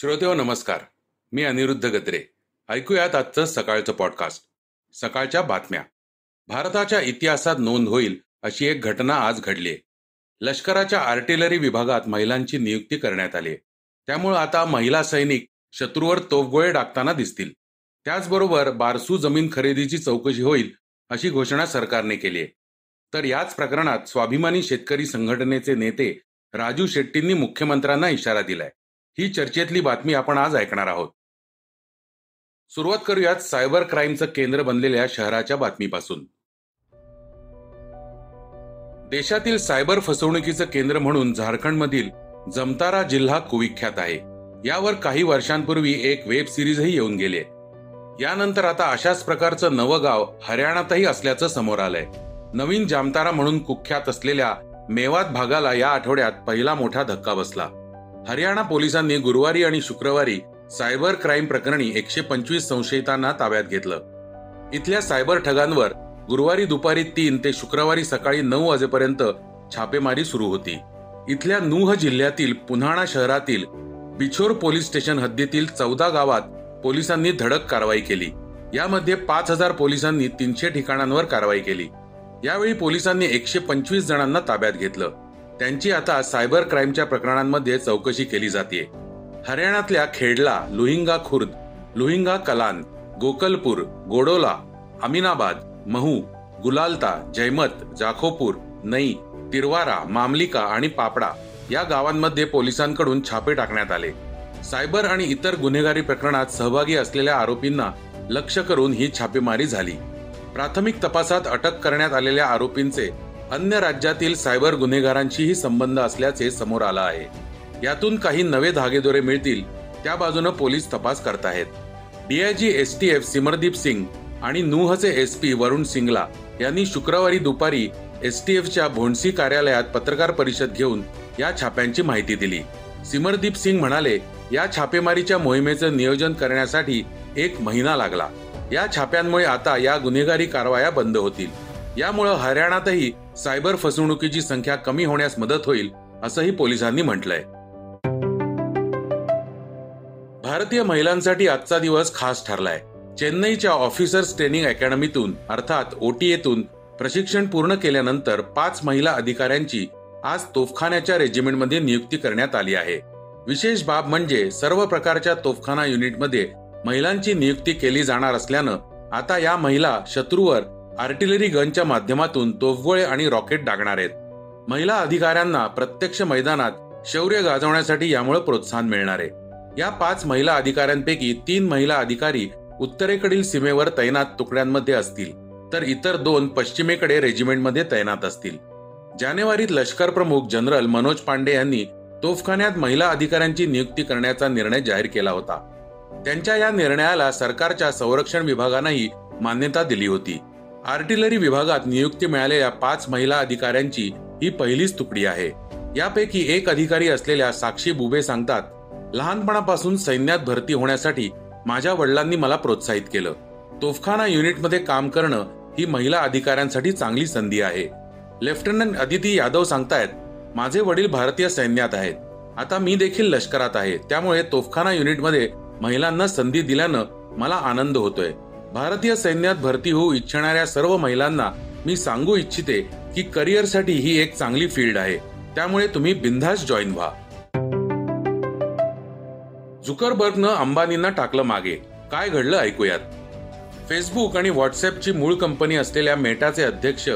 श्रोतेहो नमस्कार. मी अनिरुद्ध गद्रे. ऐकूयात आजचं सकाळचं पॉडकास्ट सकाळच्या बातम्या. भारताच्या इतिहासात नोंद होईल अशी एक घटना आज घडली लष्कराच्या आर्टिलरी विभागात महिलांची नियुक्ती करण्यात आली त्यामुळे आता महिला सैनिक शत्रूवर तोफगोळे टाकताना दिसतील. त्याचबरोबर बारसू जमीन खरेदीची चौकशी होईल अशी घोषणा सरकारने केली आहे तर याच प्रकरणात स्वाभिमानी शेतकरी संघटनेचे नेते राजू शेट्टींनी मुख्यमंत्र्यांना इशारा दिलाय. ही चर्चेतली बातमी आपण आज ऐकणार आहोत. सुरुवात करूयात सायबर क्राईमचं केंद्र बनलेल्या शहराच्या बातमीपासून. देशातील सायबर फसवणुकीचं केंद्र म्हणून झारखंडमधील जमतारा जिल्हा कुविख्यात आहे. यावर काही वर्षांपूर्वी एक वेब सिरीजही येऊन गेले. यानंतर आता अशाच प्रकारचं नवं गाव हरियाणातही असल्याचं समोर आलंय. नवीन जामतारा म्हणून कुख्यात असलेल्या मेवात भागाला या आठवड्यात पहिला मोठा धक्का बसला. हरियाणा पोलिसांनी गुरुवारी आणि शुक्रवारी सायबर क्राईम प्रकरणी एकशे पंचवीस संशयितांना ताब्यात घेतलं. इथल्या सायबर ठगांवर गुरुवारी दुपारी तीन ते शुक्रवारी सकाळी नऊ वाजेपर्यंत छापेमारी सुरू होती. इथल्या नूह जिल्ह्यातील पुन्हाणा शहरातील बिछोर पोलीस स्टेशन हद्दीतील चौदा गावात पोलिसांनी धडक कारवाई केली. यामध्ये पाच हजार पोलिसांनी तीनशे ठिकाणांवर कारवाई केली. यावेळी पोलिसांनी एकशे पंचवीस जणांना ताब्यात घेतलं. त्यांची आता सायबर क्राईमच्या प्रकरणांमध्ये चौकशी केली जाते हरियाणातल्या खेडला लुहिंगा खुर्द लुहिंगा कलान गोकलपूर गोडोला अमिनाबाद महू गुलालता जैमत जाखोपूर नई तिरवारा मामलिका आणि पापडा या गावांमध्ये पोलिसांकडून छापे टाकण्यात आले. सायबर आणि इतर गुन्हेगारी प्रकरणात सहभागी असलेल्या आरोपींना लक्ष करून ही छापेमारी झाली. प्राथमिक तपासात अटक करण्यात आलेल्या आरोपींचे अन्य राज्यातील सायबर गुन्हेगारांशीही संबंध असल्याचे समोर आलं आहे. यातून काही नवे धागेदोरे मिळतील त्या बाजूनं पोलीस तपास करतायत DIG S T F Simardeep Singh आणि नूहचे एस पी वरुण सिंगला यांनी शुक्रवारी दुपारी एस टी एफच्या भोंडसी कार्यालयात पत्रकार परिषद घेऊन या छाप्यांची माहिती दिली. सिमरदीप सिंग म्हणाले या छापेमारीच्या मोहिमेचं नियोजन करण्यासाठी एक महिना लागला. या छाप्यांमुळे आता या गुन्हेगारी कारवाया बंद होतील. यामुळे हरियाणातही सायबर फसवणुकीची संख्या कमी होण्यास मदत होईल असंही पोलिसांनी म्हटलंय. भारतीय महिलांसाठी आजचा दिवस खास ठरलाय. चेन्नईच्या ऑफिसर्स ट्रेनिंग अकॅडमीतून अर्थात ओटीएतून प्रशिक्षण पूर्ण केल्यानंतर पाच महिला अधिकाऱ्यांची आज तोफखान्याच्या रेजिमेंटमध्ये नियुक्ती करण्यात आली आहे. विशेष बाब म्हणजे सर्व प्रकारच्या तोफखाना युनिटमध्ये महिलांची नियुक्ती केली जाणार असल्यानं आता या महिला शत्रूवर आर्टिलरी गनच्या माध्यमातून तोफगोळे आणि रॉकेट डागणार आहेत. महिला अधिकाऱ्यांना प्रत्यक्ष मैदानात शौर्य गाजवण्यासाठी यामुळे प्रोत्साहन मिळणार आहे. या पाच महिला अधिकाऱ्यांपैकी तीन महिला अधिकारी उत्तरेकडील सीमेवर तैनात तुकड्यांमध्ये असतील तर इतर दोन पश्चिमेकडे रेजिमेंटमध्ये तैनात असतील. जानेवारीत लष्कर प्रमुख जनरल मनोज पांडे यांनी तोफखान्यात महिला अधिकाऱ्यांची नियुक्ती करण्याचा निर्णय जाहीर केला होता. त्यांच्या या निर्णयाला सरकारच्या संरक्षण विभागानंही मान्यता दिली होती. आर्टिलरी विभागात नियुक्ती मिळालेल्या पाच महिला अधिकाऱ्यांची ही पहिलीच तुकडी आहे. यापैकी एक अधिकारी असलेल्या साक्षी बुबे सांगतात लहानपणापासून सैन्यात भरती होण्यासाठी माझ्या वडिलांनी मला प्रोत्साहित केलं. तोफखाना युनिटमध्ये काम करणं ही महिला अधिकाऱ्यांसाठी चांगली संधी आहे. लेफ्टनंट अदिती यादव सांगतायत माझे वडील भारतीय सैन्यात आहेत. आता मी देखील लष्करात आहे. त्यामुळे तोफखाना युनिटमध्ये महिलांना संधी दिल्यानं मला आनंद होतोय. भारतीय सैन्यात भरती होऊ इच्छिणाऱ्या सर्व महिलांना मी सांगू इच्छिते की करिअरसाठी ही एक चांगली फील्ड आहे. त्यामुळे तुम्ही बिंदास जॉईन व्हा. झुकरबर्गनं अंबानींना टाकलं मागे. काय घडलं ऐकूयात. फेसबुक आणि व्हॉट्सअपची मूळ कंपनी असलेल्या मेटाचे अध्यक्ष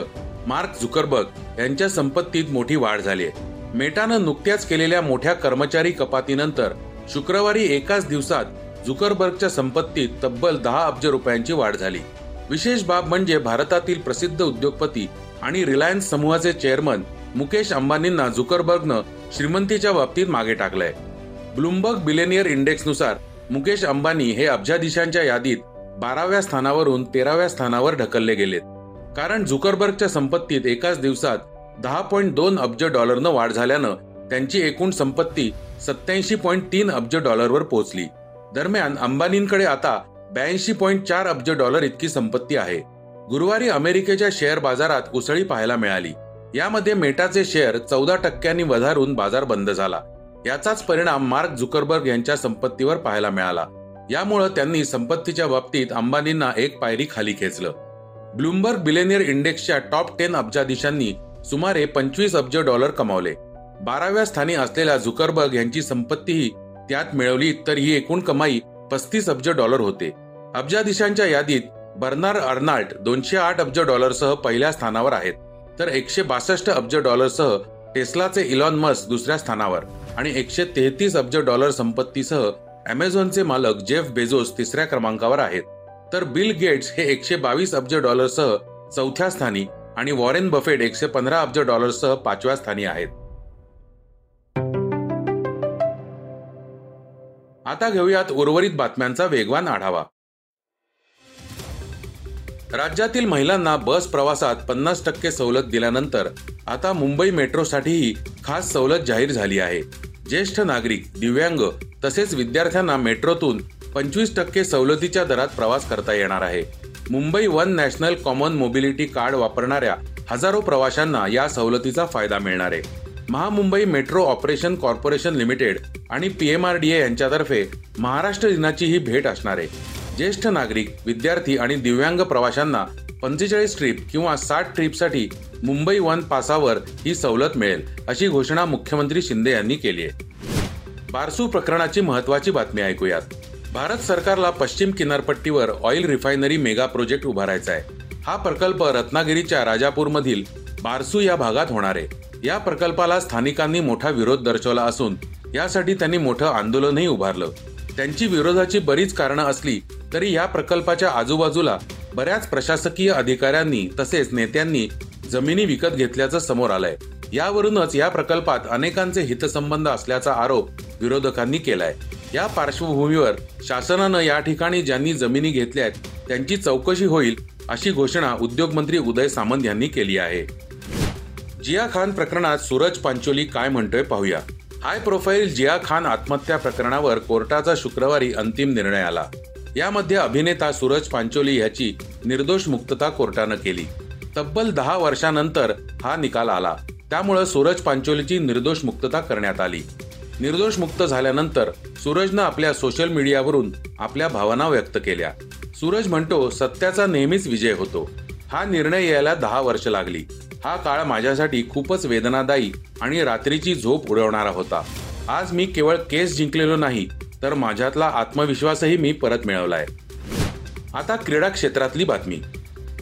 मार्क झुकरबर्ग यांच्या संपत्तीत मोठी वाढ झाली आहे. मेटानं नुकत्याच केलेल्या मोठ्या कर्मचारी कपातीनंतर शुक्रवारी एकाच दिवसात झुकरबर्गच्या संपत्तीत तब्बल दहा अब्ज रुपयांची वाढ झाली. विशेष बाब म्हणजे भारतातील प्रसिद्ध उद्योगपती आणि रिलायन्स समूहाचे चेअरमन मुकेश अंबानींना झुकरबर्गनं श्रीमंतीच्या बाबतीत मागे टाकलंय. ब्लूमबर्ग बिलेनियर इंडेक्सनुसार मुकेश अंबानी हे अब्जाधीशांच्या यादीत बाराव्या स्थानावरून तेराव्या स्थानावर ढकलले गेलेत. कारण झुकरबर्गच्या संपत्तीत एकाच दिवसात दहा पॉईंट दोन अब्ज डॉलरनं वाढ झाल्यानं त्यांची एकूण संपत्ती सत्याऐंशी पॉईंट तीन अब्ज डॉलरवर पोहोचली. दरम्यान अंबानींकडे आता ब्याऐंशी पॉईंट चार अब्ज डॉलर इतकी संपत्ती आहे. गुरुवारी अमेरिकेच्या शेअर बाजारात उसळी पाहायला मिळाली. यामध्ये मेटाचे शेअर चौदा टक्क्यांनी वधारून बाजार बंद झाला. याचाच परिणाम मार्क झुकरबर्ग यांच्या संपत्तीवर पाहायला मिळाला. यामुळं त्यांनी संपत्तीच्या बाबतीत अंबानींना एक पायरी खाली खेचलं. ब्लूमबर्ग बिलेनियर इंडेक्सच्या टॉप टेन अब्जाधीशांनी सुमारे पंचवीस अब्ज डॉलर कमावले. बाराव्या स्थानी असलेल्या झुकरबर्ग यांची संपत्तीही त्यात मिळवली तर ही एकूण कमाई पस्तीस अब्ज डॉलर होते. अब्जाधीशांच्या यादीत बर्नार अर्नाल्ट दोनशे आठ अब्ज डॉलरसह पहिल्या स्थानावर आहेत तर एकशे बासष्ट अब्ज डॉलरसह टेस्लाचे इलॉन मस्क दुसऱ्या स्थानावर आणि एकशे तेहतीस अब्ज डॉलर संपत्तीसह अमेझॉनचे मालक जेफ बेझोस तिसऱ्या क्रमांकावर आहेत. तर बिल गेट्स हे एकशे बावीस अब्ज डॉलरसह चौथ्या स्थानी आणि वॉरेन बफेट एकशे पंधरा अब्ज डॉलरसह पाचव्या स्थानी आहेत. आता घेऊयात उर्वरित बातम्यांचा वेगवान आढावा. राज्यातील महिलांना बस प्रवासात पन्नास टक्के सवलत दिल्यानंतर आता मुंबई मेट्रोसाठीही खास सवलत जाहीर झाली आहे. ज्येष्ठ नागरिक दिव्यांग तसेच विद्यार्थ्यांना मेट्रोतून पंचवीस टक्के सवलतीच्या दरात प्रवास करता येणार आहे. Mumbai one national common mobility card वापरणाऱ्या हजारो प्रवाशांना या सवलतीचा फायदा मिळणार आहे. Mahamumbai metro operation corporation limited आणि पीएमआरडीए यांच्यातर्फे महाराष्ट्र दिनाची ही भेट असणार आहे ज्येष्ठ नागरिक विद्यार्थी आणि दिव्यांग प्रवाशांना पंचेचाळीस ट्रिप किंवा साठ ट्रिपसाठी मुंबई वन पासावर ही सवलत मिळेल अशी घोषणा मुख्यमंत्री शिंदे यांनी केली आहे. बारसू प्रकरणाची महत्वाची बातमी ऐकूयात. भारत सरकारला पश्चिम किनारपट्टीवर ऑइल रिफायनरी मेगा प्रोजेक्ट उभारायचा आहे. हा प्रकल्प रत्नागिरीच्या राजापूरमधील बारसू या भागात होणार आहे. या प्रकल्पाला स्थानिकांनी मोठा विरोध दर्शवला असून यासाठी त्यांनी मोठं आंदोलनही उभारलं. त्यांची विरोधाची बरीच कारणं असली तरी या प्रकल्पाच्या आजूबाजूला बऱ्याच प्रशासकीय अधिकाऱ्यांनी तसेच नेत्यांनी जमिनी विकत घेतल्याचं समोर आलंय. यावरूनच या प्रकल्पात अनेकांचे हितसंबंध असल्याचा आरोप विरोधकांनी केलाय. या पार्श्वभूमीवर शासनानं या ठिकाणी ज्यांनी जमिनी घेतल्या आहेत त्यांची चौकशी होईल अशी घोषणा उद्योगमंत्री उदय सामंत यांनी केली आहे. जिया खान प्रकरणात सूरज पांचोली काय म्हणतोय पाहूया. हाय प्रोफाईल जिया खान आत्महत्या प्रकरणावर कोर्टाचा शुक्रवारी अंतिम निर्णय आला. यामध्ये अभिनेता सूरज पांचोली याची निर्दोष मुक्तता कोर्टानं केली. तब्बल दहा वर्षानंतर हा निकाल आला. त्यामुळं सूरज पांचोलीची निर्दोष मुक्तता करण्यात आली. निर्दोष मुक्त झाल्यानंतर सूरजनं आपल्या सोशल मीडियावरून आपल्या भावना व्यक्त केल्या. सूरज म्हणतो सत्याचा नेहमीच विजय होतो. हा निर्णय यायला दहा वर्ष लागली. हा काळ माझ्यासाठी खूपच वेदनादायी आणि रात्रीची झोप उडवणारा होता. आज मी केवळ केस जिंकलेलो नाही तर माझ्यातला आत्मविश्वासही मी परत मिळवलाय. आता क्रीडा क्षेत्रातली बातमी.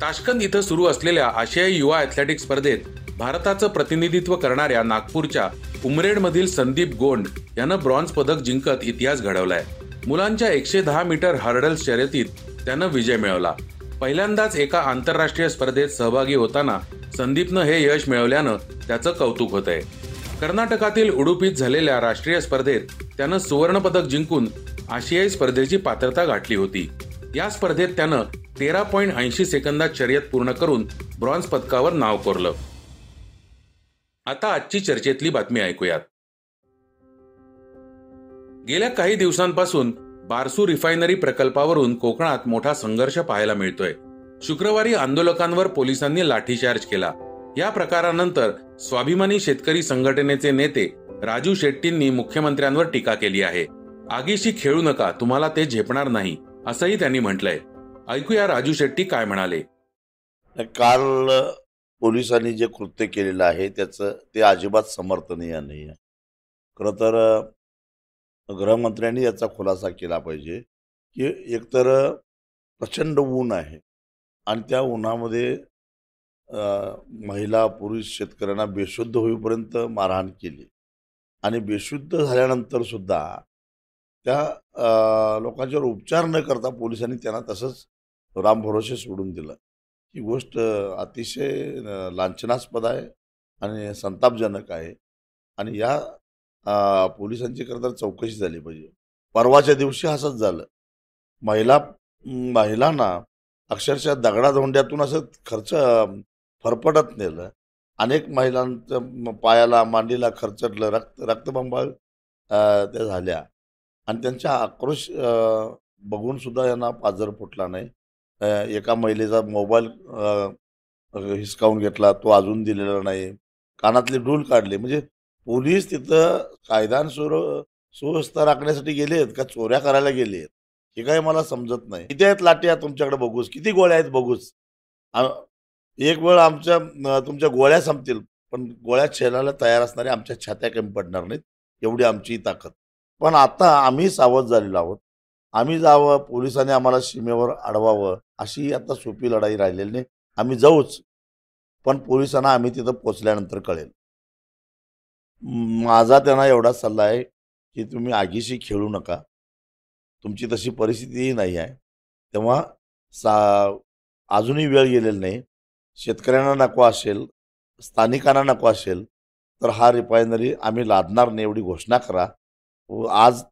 ताशकंद इथं सुरू असलेल्या आशियाई युवा ॲथलेटिक स्पर्धेत भारताचं प्रतिनिधित्व करणाऱ्या नागपूरच्या उमरेडमधील संदीप गोंड यानं ब्रॉन्झ पदक जिंकत इतिहास घडवलाय. मुलांच्या एकशे दहा मीटर हर्डल शर्यतीत त्यानं विजय मिळवला. पहिल्यांदाच एका आंतरराष्ट्रीय स्पर्धेत सहभागी होताना संदीपनं हे यश मिळवल्यानं त्याचं कौतुक होत आहे कर्नाटकातील उडुपीत झालेल्या राष्ट्रीय स्पर्धेत त्यानं सुवर्णपदक जिंकून आशियाई स्पर्धेची पात्रता गाठली होती. या स्पर्धेत त्यानं तेरा पॉईंट ऐंशी सेकंदात शर्यत पूर्ण करून ब्रॉन्झ पदकावर नाव कोरलं. आता आजची चर्चेतली बातमी ऐकूयात. गेल्या काही दिवसांपासून बारसू रिफायनरी प्रकल्पावरून कोकणात मोठा संघर्ष पाहायला मिळतोय. शुक्रवारी आंदोलकांवर पोलिसांनी लाठीचार्ज केला. या प्रकारानंतर स्वाभिमानी शेतकरी संघटनेचे नेते राजू शेट्टींनी मुख्यमंत्र्यांवर टीका केली आहे. आगीशी खेळू नका तुम्हाला ते झेपणार नाही असंही त्यांनी म्हटलंय. ऐकूया राजू शेट्टी काय म्हणाले. काल पोलिसांनी जे कृत्य केलेलं आहे त्याचं ते अजिबात समर्थनीय नाही आहे. खरं तर गृहमंत्र्यांनी याचा खुलासा केला पाहिजे की एकतर प्रचंड ऊन आहे. आणि त्या उन्हामध्ये महिला पुरुष शेतकऱ्यांना बेशुद्ध होईपर्यंत मारहाण केली. आणि बेशुद्ध झाल्यानंतर सुद्धा त्या लोकांच्यावर उपचार न करता पोलिसांनी त्यांना तसंच रामभरोसे सोडून दिलं. ही गोष्ट अतिशय लांछनास्पद आहे आणि संतापजनक आहे. आणि या पोलिसांची करता चौकशी झाली पाहिजे. परवाच्या दिवशी असंच झालं. महिला महिलांना अक्षरशः दगडाधोंड्यातून असं खर्च फरफडत नेलं. अनेक महिलांच्या पायाला मांडीला खर्चटलं रक्त रक्तबंबाळ त्या झाल्या. आणि त्यांच्या आक्रोश बघूनसुद्धा बघून सुद्धा यांना पाजर फुटला नाही. एका महिलेचा मोबाईल हिसकावून घेतला तो अजून दिलेला नाही. कानातले डूल काढले. म्हणजे पोलीस तिथं कायदा सुर सुव्यवस्था राखण्यासाठी आहेत का? चोऱ्या करायला गेले आहेत हे काय मला समजत नाही. किती आहेत लाट्या तुमच्याकडे बघूस? किती गोळ्या आहेत बघूस? एक वेळ आमच्या तुमच्या गोळ्या संपतील पण गोळ्या छेलायला तयार असणारे आमच्या छात्या कमी पडणार नाहीत एवढी आमची ताकद. पण आता आम्ही सावध झालेलो आहोत. आम्ही जावं पोलिसांनी आम्हाला सीमेवर अडवावं अशी आता सोपी लढाई राहिलेली नाही. आम्ही जाऊच पण पोलिसांना आम्ही तिथं पोचल्यानंतर कळेल. माझा त्यांना एवढा सल्ला आहे की तुम्ही आगीशी खेळू नका. तुमची तशी परिस्थितीही नाही आहे. तेव्हा सा अजूनही वेळ गेलेला नाही. शेतकऱ्यांना नको असेल स्थानिकांना नको असेल तर हा रिफायनरी आम्ही लादणार नाही एवढी घोषणा करा. व आज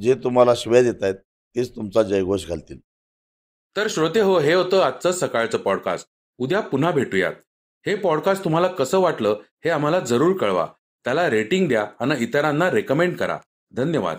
जे तुम्हाला शिव्या देत आहेत तेच तुमचा जयघोष घालतील. तर श्रोते हो हे होतं आजचं सकाळचं पॉडकास्ट उद्या पुन्हा भेटूयात. हे पॉडकास्ट तुम्हाला कसं वाटलं हे आम्हाला जरूर कळवा. त्याला रेटिंग द्या आणि इतरांना रेकमेंड करा. धन्यवाद.